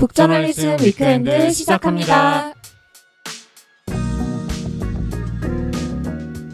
북저널리즘 weekend 시작합니다.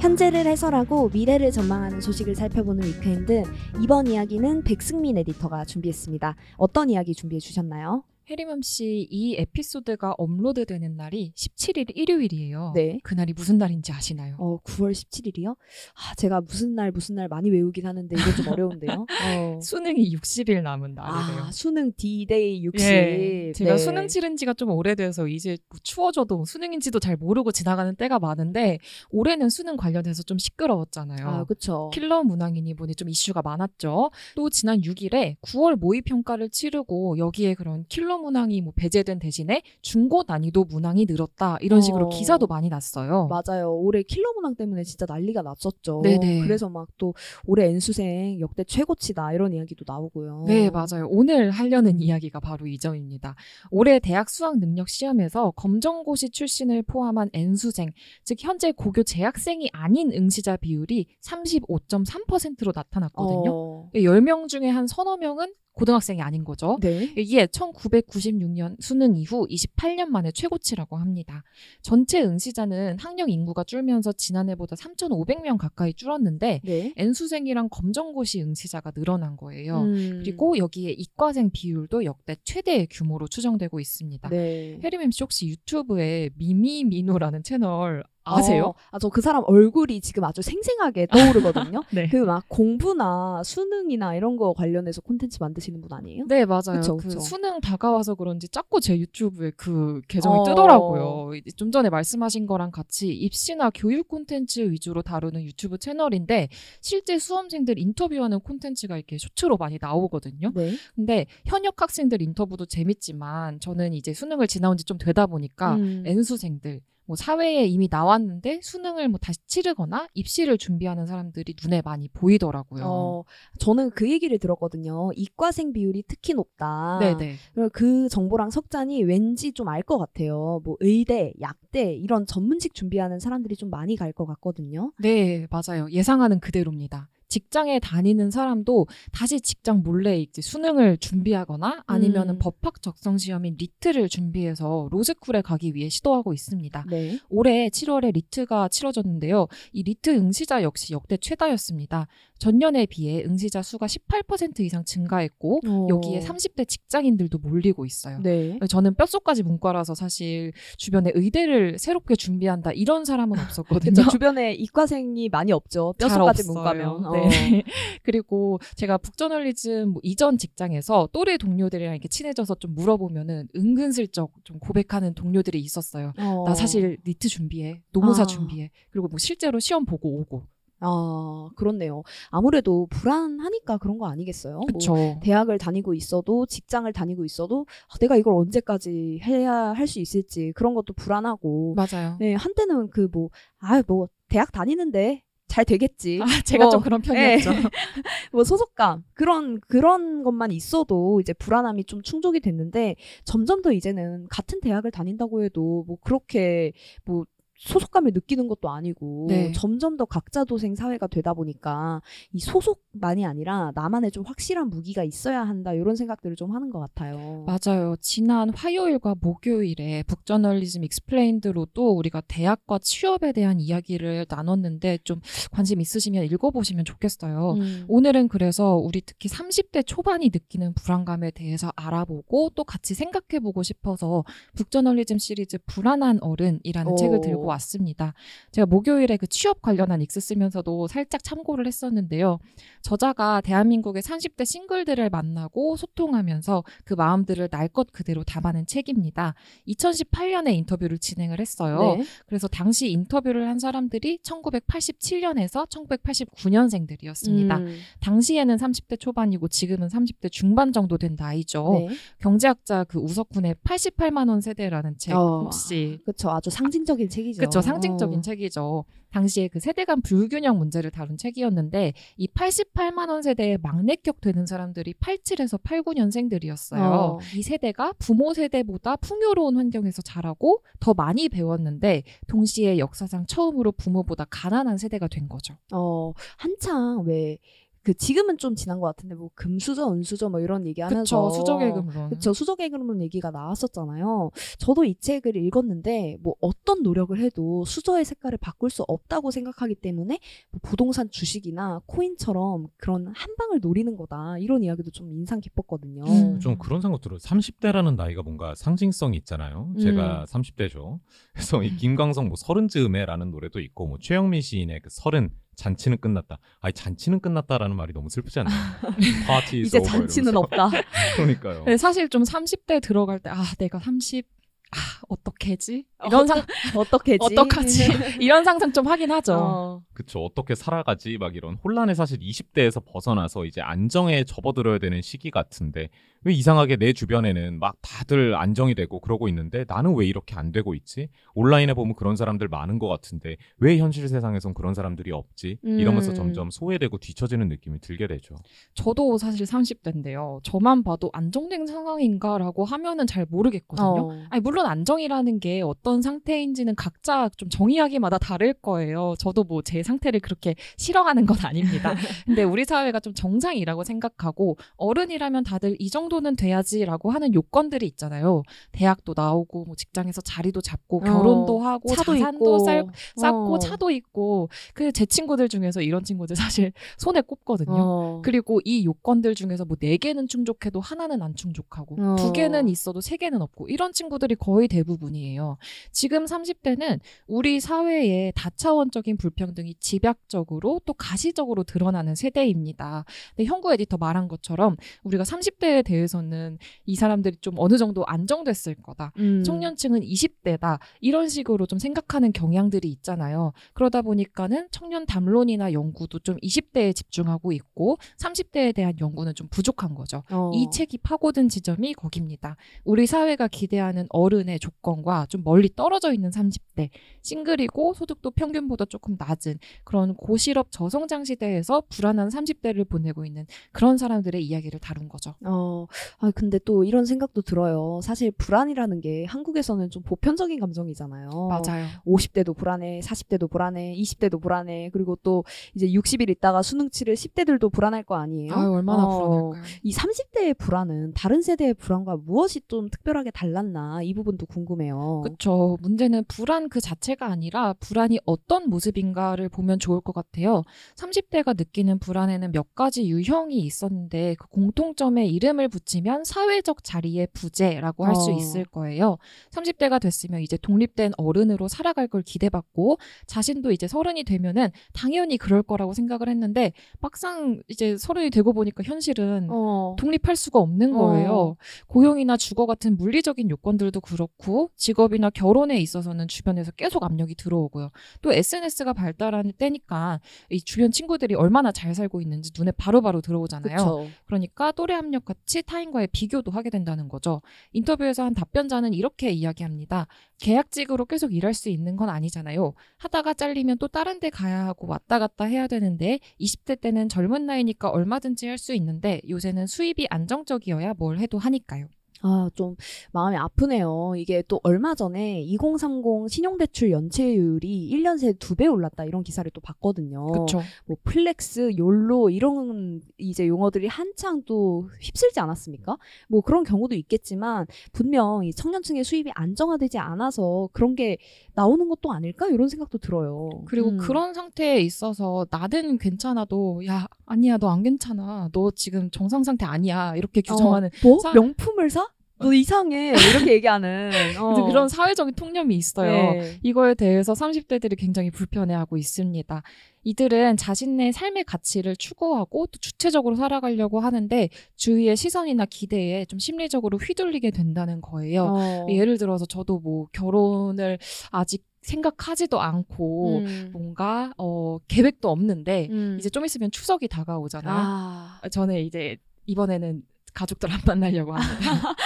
현재를 해설하고 미래를 전망하는 소식을 살펴보는 weekend 이번 이야기는 백승민 에디터가 준비했습니다. 어떤 이야기 준비해 주셨나요? 혜림 씨, 이 에피소드가 업로드되는 날이 17일 일요일이에요. 네. 그날이 무슨 날인지 아시나요? 어, 9월 17일이요? 아, 제가 무슨 날 무슨 날 많이 외우긴 하는데 이거 좀 어려운데요. 어. 수능이 60일 남은 날이래요. 아, 수능 D-Day 60. 예, 제가 네. 수능 치른 지가 좀 오래돼서 이제 뭐 추워져도 수능인지도 잘 모르고 지나가는 때가 많은데 올해는 수능 관련해서 좀 시끄러웠잖아요. 아, 그쵸. 킬러 문항이니 보니 좀 이슈가 많았죠. 또 지난 6일에 9월 모의 평가를 치르고 여기에 그런 킬러 문항이 뭐 배제된 대신에 중고 난이도 문항이 늘었다 이런 식으로 어. 기사도 많이 났어요. 맞아요. 올해 킬러 문항 때문에 진짜 난리가 났었죠. 네네. 그래서 막 또 올해 N수생 역대 최고치다 이런 이야기도 나오고요. 네, 맞아요. 오늘 하려는 이야기가 바로 이 점입니다. 올해 대학 수학 능력 시험에서 검정고시 출신을 포함한 N수생, 즉 현재 고교 재학생이 아닌 응시자 비율이 35.3%로 나타났거든요. 어, 10명 중에 한 서너 명은 고등학생이 아닌 거죠. 네. 이게 1996년 수능 이후 28년 만에 최고치라고 합니다. 전체 응시자는 학령 인구가 줄면서 지난해보다 3,500명 가까이 줄었는데 네. N수생이랑 검정고시 응시자가 늘어난 거예요. 음, 그리고 여기에 이과생 비율도 역대 최대의 규모로 추정되고 있습니다. 네. 해리맴 씨 혹시 유튜브에 미미미노라는 채널 아세요? 어, 아, 저 그 사람 얼굴이 지금 아주 생생하게 떠오르거든요. 네. 그 막 공부나 수능이나 이런 거 관련해서 콘텐츠 만드시는 분 아니에요? 네, 맞아요. 그쵸, 그 그쵸. 수능 다가와서 그런지 자꾸 제 유튜브에 그 계정이 어. 뜨더라고요. 이제 좀 전에 말씀하신 거랑 같이 입시나 교육 콘텐츠 위주로 다루는 유튜브 채널인데 실제 수험생들 인터뷰하는 콘텐츠가 이렇게 쇼츠로 많이 나오거든요. 네. 근데 현역 학생들 인터뷰도 재밌지만 저는 이제 수능을 지나온 지 좀 되다 보니까 음. N수생들 뭐 사회에 이미 나왔는데 수능을 뭐 다시 치르거나 입시를 준비하는 사람들이 눈에 많이 보이더라고요. 어, 저는 그 얘기를 들었거든요. 이과생 비율이 특히 높다. 네네. 그 정보랑 석잔이 왠지 좀 알 것 같아요. 뭐 의대, 약대 이런 전문직 준비하는 사람들이 좀 많이 갈 것 같거든요. 네, 맞아요. 예상하는 그대로입니다. 직장에 다니는 사람도 다시 직장 몰래 이제 수능을 준비하거나 아니면은 음. 법학 적성 시험인 LEET를 준비해서 로스쿨에 가기 위해 시도하고 있습니다. 네. 올해 7월에 LEET가 치러졌는데요. 이 LEET 응시자 역시 역대 최다였습니다. 전년에 비해 응시자 수가 18% 이상 증가했고 여기에 30대 직장인들도 몰리고 있어요. 네. 저는 뼛속까지 문과라서 사실 주변에 의대를 새롭게 준비한다 이런 사람은 없었거든요. 그쵸, 주변에 이과생이 많이 없죠. 잘 뼛속까지. 문과면. 어. 네. 그리고 제가 북저널리즘 뭐 이전 직장에서 또래 동료들이랑 이렇게 친해져서 좀 물어보면은 은근슬쩍 좀 고백하는 동료들이 있었어요. 어. 나 사실 LEET 준비해, 노무사 아. 준비해. 그리고 뭐 실제로 시험 보고 오고. 아, 그렇네요. 아무래도 불안하니까 그런 거 아니겠어요? 뭐 그렇죠. 대학을 다니고 있어도 직장을 다니고 있어도 아, 내가 이걸 언제까지 해야 할 수 있을지 그런 것도 불안하고 맞아요. 네, 한때는 그 뭐 아, 뭐 대학 다니는데 잘 되겠지. 아, 제가 뭐, 좀 그런 편이었죠. 뭐 소속감 그런 그런 것만 있어도 이제 불안함이 좀 충족이 됐는데 점점 더 이제는 같은 대학을 다닌다고 해도 뭐 그렇게 뭐 소속감을 느끼는 것도 아니고 네. 점점 더 각자 도생 사회가 되다 보니까 이 소속만이 아니라 나만의 좀 확실한 무기가 있어야 한다 이런 생각들을 좀 하는 것 같아요. 맞아요. 지난 화요일과 목요일에 북저널리즘 explained로도 우리가 대학과 취업에 대한 이야기를 나눴는데 좀 관심 있으시면 읽어보시면 좋겠어요. 음. 오늘은 그래서 우리 특히 30대 초반이 느끼는 불안감에 대해서 알아보고 또 같이 생각해보고 싶어서 북저널리즘 시리즈 불안한 어른이라는 오. 책을 들고 왔습니다. 제가 목요일에 그 취업 관련한 ex 쓰면서도 살짝 참고를 했었는데요. 저자가 대한민국의 30대 싱글들을 만나고 소통하면서 그 마음들을 날 것 그대로 담아낸 책입니다. 2018년에 인터뷰를 진행을 했어요. 네. 그래서 당시 인터뷰를 한 사람들이 1987년에서 1989년생들이었습니다. 음. 당시에는 30대 초반이고 지금은 30대 중반 정도 된 나이죠. 네. 경제학자 그 우석훈의 88만 원 세대라는 책 어. 혹시 그렇죠. 아주 상징적인 책이죠. 그렇죠. 상징적인 어. 책이죠. 당시에 그 세대 간 불균형 문제를 다룬 책이었는데 이 88만 원 세대의 막내격 되는 사람들이 87에서 89년생들이었어요. 어. 이 세대가 부모 세대보다 풍요로운 환경에서 자라고 더 많이 배웠는데 동시에 역사상 처음으로 부모보다 가난한 세대가 된 거죠. 어, 한창 왜 그 지금은 좀 지난 것 같은데 뭐 금수저, 은수저 뭐 이런 얘기하면서 그쵸 수저계급론. 그쵸 수저계급론 얘기가 나왔었잖아요. 저도 이 책을 읽었는데 뭐 어떤 노력을 해도 수저의 색깔을 바꿀 수 없다고 생각하기 때문에 뭐 부동산 주식이나 코인처럼 그런 한 방을 노리는 거다 이런 이야기도 좀 인상 깊었거든요. 음. 좀 그런 생각 들어요. 30대라는 나이가 뭔가 상징성이 있잖아요. 제가 음. 30대죠. 그래서 이 김광석 뭐 서른 즈음에라는 노래도 있고 뭐 최영민 시인의 그 서른 잔치는 끝났다. 아니 잔치는 끝났다라는 말이 너무 슬프지 않나요? 파티 이제 잔치는 없다. 그러니까요. 근데 사실 좀 30대 들어갈 때 아 내가 30 아, 어떻게지? 이런 상 어떻게지? 어떡하지? 이런 상상 좀 하긴 하죠. 어. 그쵸. 어떻게 살아가지? 막 이런 혼란에 사실 20대에서 벗어나서 이제 안정에 접어들어야 되는 시기 같은데 왜 이상하게 내 주변에는 막 다들 안정이 되고 그러고 있는데 나는 왜 이렇게 안 되고 있지? 온라인에 보면 그런 사람들 많은 것 같은데 왜 현실 세상에선 그런 사람들이 없지? 이러면서 음. 점점 소외되고 뒤처지는 느낌이 들게 되죠. 저도 사실 30대인데요. 저만 봐도 안정된 상황인가라고 하면은 잘 모르겠거든요. 어. 아니 물론 안정이라는 게 어떤 상태인지는 각자 좀 정의하기마다 다를 거예요. 저도 뭐 제 상태를 그렇게 싫어하는 건 아닙니다. 근데 우리 사회가 좀 정상이라고 생각하고 어른이라면 다들 이 정도는 돼야지라고 하는 요건들이 있잖아요. 대학도 나오고 뭐 직장에서 자리도 잡고 어, 결혼도 하고 차도 자산도 있고 쌓, 쌓고 어. 차도 있고 그 제 친구들 중에서 이런 친구들 사실 손에 꼽거든요. 어. 그리고 이 요건들 중에서 뭐 네 개는 충족해도 하나는 안 충족하고 어. 두 개는 있어도 세 개는 없고 이런 친구들이 거의 대부분이에요. 지금 30대는 우리 사회의 다차원적인 불평등이 집약적으로 또 가시적으로 드러나는 세대입니다. 근데 형구 에디터 말한 것처럼 우리가 30대에 대해서는 이 사람들이 좀 어느 정도 안정됐을 거다. 음. 청년층은 20대다. 이런 식으로 좀 생각하는 경향들이 있잖아요. 그러다 보니까는 청년 담론이나 연구도 좀 20대에 집중하고 있고 30대에 대한 연구는 좀 부족한 거죠. 어. 이 책이 파고든 지점이 거깁니다. 우리 사회가 기대하는 어른의 조건과 좀 멀리 떨어져 있는 30대, 싱글이고 소득도 평균보다 조금 낮은 그런 고실업 저성장 시대에서 불안한 30대를 보내고 있는 그런 사람들의 이야기를 다룬 거죠. 어, 아, 근데 또 이런 생각도 들어요. 사실 불안이라는 게 한국에서는 좀 보편적인 감정이잖아요. 맞아요. 50대도 불안해, 40대도 불안해, 20대도 불안해, 그리고 또 이제 60일 있다가 수능 치를 10대들도 불안할 거 아니에요? 아유, 얼마나 어, 불안할까요? 이 30대의 불안은 다른 세대의 불안과 무엇이 좀 특별하게 달랐나 이 부분도 궁금해요. 그렇죠. 문제는 불안 그 자체가 아니라 불안이 어떤 모습인가를 보면 좋을 것 같아요. 30대가 느끼는 불안에는 몇 가지 유형이 있었는데 그 공통점에 이름을 붙이면 사회적 자리의 부재라고 할수 어. 있을 거예요. 30대가 됐으면 이제 독립된 어른으로 살아갈 걸 기대받고 자신도 이제 서른이 되면은 당연히 그럴 거라고 생각을 했는데 막상 이제 서른이 되고 보니까 현실은 어. 독립할 수가 없는 어. 거예요. 고용이나 주거 같은 물리적인 요건들도 그렇고 직업이나 결혼에 있어서는 주변에서 계속 압력이 들어오고요. 또 SNS가 발달하는 때니까 이 주변 친구들이 얼마나 잘 살고 있는지 눈에 바로바로 들어오잖아요. 그쵸. 그러니까 또래 압력 같이 타인과의 비교도 하게 된다는 거죠. 인터뷰에서 한 답변자는 이렇게 이야기합니다. 계약직으로 계속 일할 수 있는 건 아니잖아요. 하다가 잘리면 또 다른 데 가야 하고 왔다 갔다 해야 되는데 20대 때는 젊은 나이니까 얼마든지 할 수 있는데 요새는 수입이 안정적이어야 뭘 해도 하니까요. 아, 좀 마음이 아프네요. 이게 또 얼마 전에 2030 신용대출 연체율이 1년 새에 두배 올랐다 이런 기사를 또 봤거든요. 그렇죠. 뭐 flex, YOLO 이런 이제 용어들이 한창 또 휩쓸지 않았습니까? 뭐 그런 경우도 있겠지만 분명 이 청년층의 수입이 안정화되지 않아서 그런 게 나오는 것도 아닐까 이런 생각도 들어요. 그리고 음. 그런 상태에 있어서 나는 괜찮아도 야 아니야 너 안 괜찮아 너 지금 정상 상태 아니야 이렇게 규정하는 어, 뭐 사- 명품을 사? 너 이상해 이렇게 얘기하는 어. 그런 사회적인 통념이 있어요. 네. 이거에 대해서 30대들이 굉장히 불편해하고 있습니다. 이들은 자신의 삶의 가치를 추구하고 또 주체적으로 살아가려고 하는데 주위의 시선이나 기대에 좀 심리적으로 휘둘리게 된다는 거예요. 어. 예를 들어서 저도 뭐 결혼을 아직 생각하지도 않고 음. 뭔가 어 계획도 없는데 음. 이제 좀 있으면 추석이 다가오잖아요. 아. 저는 이제 이번에는 가족들 안 만나려고 합니다.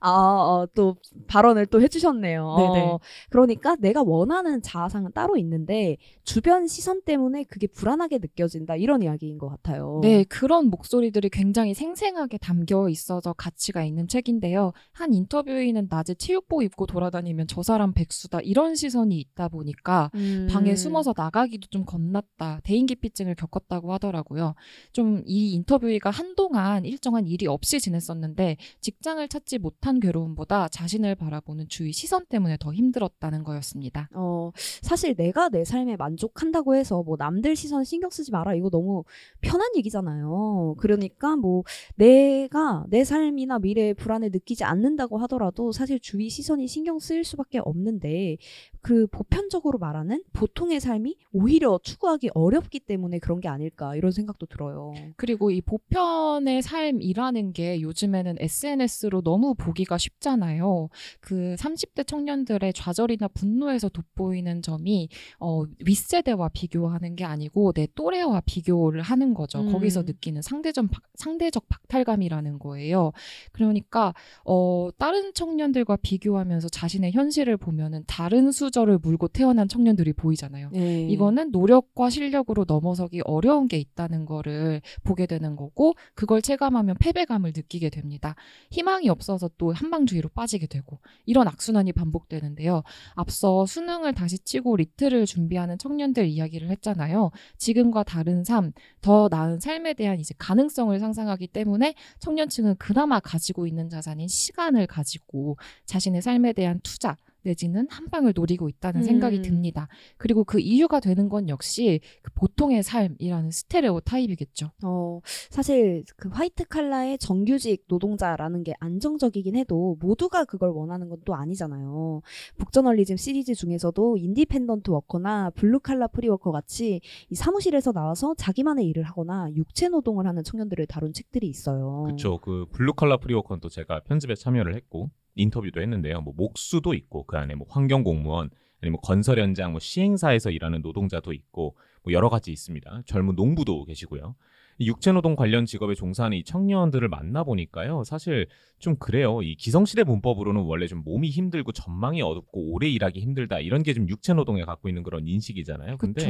아, 어, 또 발언을 또 해주셨네요. 네네. 어, 그러니까 내가 원하는 자아상은 따로 있는데 주변 시선 때문에 그게 불안하게 느껴진다 이런 이야기인 것 같아요. 네, 그런 목소리들이 굉장히 생생하게 담겨 있어서 가치가 있는 책인데요. 한 인터뷰인은 낮에 체육복 입고 돌아다니면 저 사람 백수다 이런 시선이 있다 보니까 음. 방에 숨어서 나가기도 좀 겁났다. 대인기피증을 겪었다고 하더라고요. 좀 이 인터뷰이가 한동안 일정한 일이 없이 지냈었는데 직장을 찾지 못한 괴로움보다 자신을 바라보는 주위 시선 때문에 더 힘들었다는 거였습니다. 어, 사실 내가 내 삶에 만족한다고 해서 뭐 남들 시선 신경 쓰지 마라 이거 너무 편한 얘기잖아요. 그러니까 뭐 내가 내 삶이나 미래에 불안을 느끼지 않는다고 하더라도 사실 주위 시선이 신경 쓰일 수밖에 없는데 그 보편적으로 말하는 보통의 삶이 오히려 추구하기 어렵기 때문에 그런 게 아닐까 이런 생각도 들어요. 그리고 이 보편의 삶이라는 게 요즘에는 SNS로 너무 보기가 쉽잖아요. 그 30대 청년들의 좌절이나 분노에서 돋보이는 점이 어, 윗세대와 비교하는 게 아니고 내 또래와 비교를 하는 거죠. 음. 거기서 느끼는 상대적, 박- 상대적 박탈감이라는 거예요. 그러니까 어, 다른 청년들과 비교하면서 자신의 현실을 보면은 다른 수 저를 물고 태어난 청년들이 보이잖아요. 네. 이거는 노력과 실력으로 넘어서기 어려운 게 있다는 거를 보게 되는 거고 그걸 체감하면 패배감을 느끼게 됩니다. 희망이 없어서 또 한방주의로 빠지게 되고 이런 악순환이 반복되는데요. 앞서 수능을 다시 치고 리트를 준비하는 청년들 이야기를 했잖아요. 지금과 다른 삶, 더 나은 삶에 대한 이제 가능성을 상상하기 때문에 청년층은 그나마 가지고 있는 자산인 시간을 가지고 자신의 삶에 대한 투자 내지는 한 방을 노리고 있다는 생각이 음. 듭니다. 그리고 그 이유가 되는 건 역시 그 보통의 삶이라는 스테레오 타입이겠죠. 어, 사실 그 화이트 칼라의 정규직 노동자라는 게 안정적이긴 해도 모두가 그걸 원하는 건 또 아니잖아요. 북저널리즘 시리즈 중에서도 인디펜던트 워커나 블루 칼라 프리워커 같이 이 사무실에서 나와서 자기만의 일을 하거나 육체 노동을 하는 청년들을 다룬 책들이 있어요. 그렇죠. 그 블루 칼라 프리워커는 또 제가 편집에 참여를 했고 인터뷰도 했는데요. 뭐 목수도 있고 그 안에 뭐 환경 공무원 아니면 뭐 건설 현장 뭐 시행사에서 일하는 노동자도 있고 뭐 여러 가지 있습니다. 젊은 농부도 계시고요. 이 육체노동 관련 직업에 종사하는 이 청년들을 만나 보니까요. 사실 좀 그래요. 이 기성시대 문법으로는 원래 좀 몸이 힘들고 전망이 어둡고 오래 일하기 힘들다 이런 게 좀 육체노동에 갖고 있는 그런 인식이잖아요. 근데.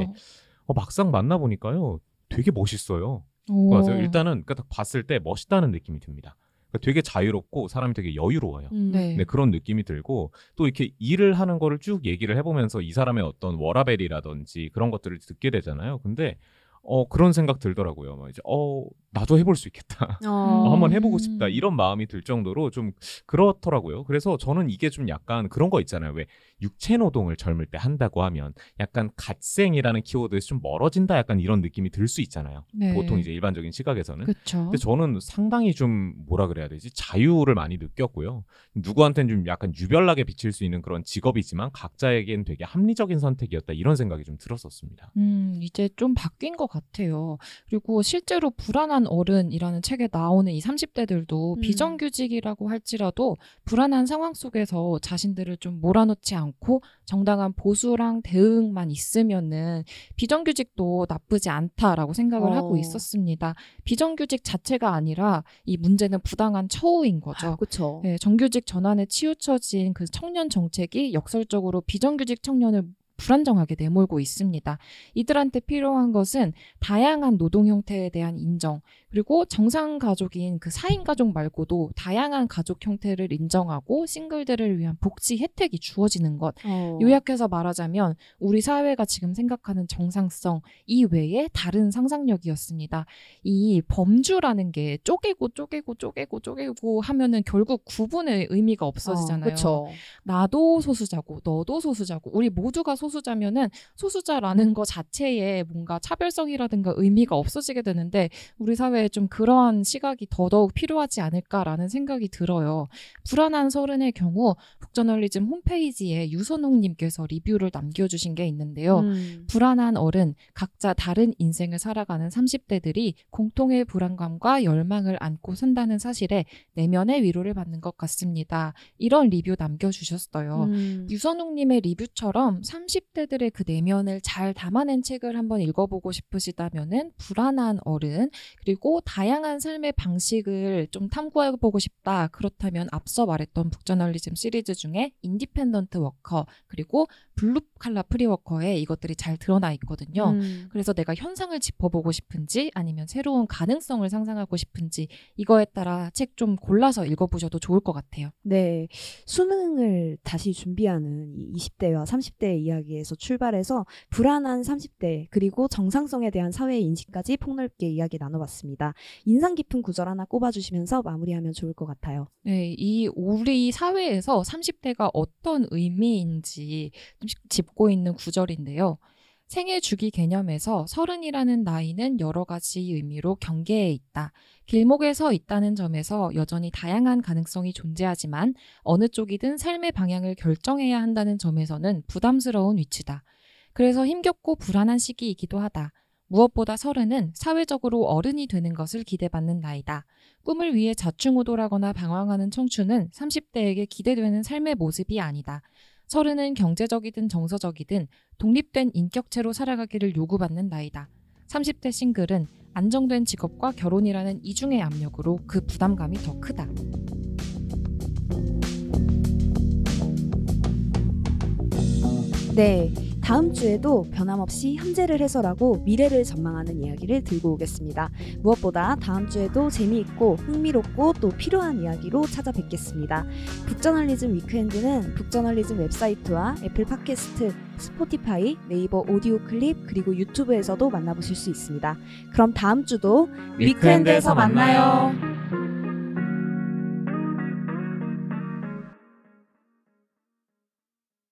어, 막상 만나 보니까요. 되게 멋있어요. 오. 맞아요. 일단은 그러니까 딱 봤을 때 멋있다는 느낌이 듭니다. 그러니까 되게 자유롭고 사람이 되게 여유로워요. 음. 네. 네, 그런 느낌이 들고 또 이렇게 일을 하는 거를 쭉 얘기를 해보면서 이 사람의 어떤 워라벨이라든지 그런 것들을 듣게 되잖아요. 근데 어 그런 생각 들더라고요. 막 이제 어 나도 해볼 수 있겠다. 어. 어, 한번 해보고 음. 싶다 이런 마음이 들 정도로 좀 그렇더라고요. 그래서 저는 이게 좀 약간 그런 거 있잖아요. 왜 육체 노동을 젊을 때 한다고 하면 약간 갓생이라는 키워드에서 좀 멀어진다 약간 이런 느낌이 들 수 있잖아요. 네. 보통 이제 일반적인 시각에서는. 그렇죠. 근데 저는 상당히 좀 뭐라 그래야 되지 자유를 많이 느꼈고요. 누구한테는 좀 약간 유별나게 비칠 수 있는 그런 직업이지만 각자에겐 되게 합리적인 선택이었다 이런 생각이 좀 들었었습니다. 음, 이제 좀 바뀐 것 같아요. 그리고 실제로 불안한 어른이라는 책에 나오는 이 30대들도 음. 비정규직이라고 할지라도 불안한 상황 속에서 자신들을 좀 몰아넣지 않고 정당한 보수랑 대응만 있으면은 비정규직도 나쁘지 않다라고 생각을 어. 하고 있었습니다. 비정규직 자체가 아니라 이 문제는 부당한 처우인 거죠. 그렇죠. 네, 정규직 전환에 치우쳐진 그 청년 정책이 역설적으로 비정규직 청년을 불안정하게 내몰고 있습니다. 이들한테 필요한 것은 다양한 노동 형태에 대한 인정, 그리고 정상 가족인 그 4인 가족 말고도 다양한 가족 형태를 인정하고 싱글들을 위한 복지 혜택이 주어지는 것. 어. 요약해서 말하자면 우리 사회가 지금 생각하는 정상성 이외에 다른 상상력이었습니다. 이 범주라는 게 쪼개고 쪼개고 쪼개고 쪼개고 하면은 결국 구분의 의미가 없어지잖아요. 그렇죠. 나도 소수자고 너도 소수자고 우리 모두가 소수 자면은 소수자라는 거 자체에 뭔가 차별성이라든가 의미가 없어지게 되는데 우리 사회에 좀 그러한 시각이 더더욱 필요하지 않을까라는 생각이 들어요. 불안한 서른의 경우 북저널리즘 홈페이지에 유선홍님께서 리뷰를 남겨주신 게 있는데요. 음. 불안한 어른, 각자 다른 인생을 살아가는 30대들이 공통의 불안감과 열망을 안고 산다는 사실에 내면의 위로를 받는 것 같습니다. 이런 리뷰 남겨주셨어요. 음. 유선웅님의 리뷰처럼 30 30대들의 그 내면을 잘 담아낸 책을 한번 읽어보고 싶으시다면은 불안한 서른 그리고 다양한 삶의 방식을 좀 탐구해보고 싶다. 그렇다면 앞서 말했던 북저널리즘 시리즈 중에 인디펜던트 워커 그리고 블루 칼라 프리워커에 이것들이 잘 드러나 있거든요. 음. 그래서 내가 현상을 짚어보고 싶은지 아니면 새로운 가능성을 상상하고 싶은지 이거에 따라 책 좀 골라서 읽어보셔도 좋을 것 같아요. 네. 수능을 다시 준비하는 이 20대와 30대의 이야기 에서 출발해서 불안한 30대 그리고 정상성에 대한 사회의 인식까지 폭넓게 이야기 나눠봤습니다. 인상 깊은 구절 하나 꼽아주시면서 마무리하면 좋을 것 같아요. 네, 이 우리 사회에서 30대가 어떤 의미인지 좀 짚고 있는 구절인데요. 생애 주기 개념에서 서른이라는 나이는 여러 가지 의미로 경계에 있다. 길목에 서 있다는 점에서 여전히 다양한 가능성이 존재하지만 어느 쪽이든 삶의 방향을 결정해야 한다는 점에서는 부담스러운 위치다. 그래서 힘겹고 불안한 시기이기도 하다. 무엇보다 서른은 사회적으로 어른이 되는 것을 기대받는 나이다. 꿈을 위해 자충우돌하거나 방황하는 청춘은 30대에게 기대되는 삶의 모습이 아니다. 서른은 경제적이든 정서적이든 독립된 인격체로 살아가기를 요구받는 나이다. 30대 싱글은 안정된 직업과 결혼이라는 이중의 압력으로 그 부담감이 더 크다. 네. 다음 주에도 변함없이 현재를 해설하고 미래를 전망하는 이야기를 들고 오겠습니다. 무엇보다 다음 주에도 재미있고 흥미롭고 또 필요한 이야기로 찾아뵙겠습니다. 북저널리즘 위크엔드는 북저널리즘 웹사이트와 애플 팟캐스트, 스포티파이, 네이버 오디오 클립 그리고 유튜브에서도 만나보실 수 있습니다. 그럼 다음 주도 위크엔드에서 만나요.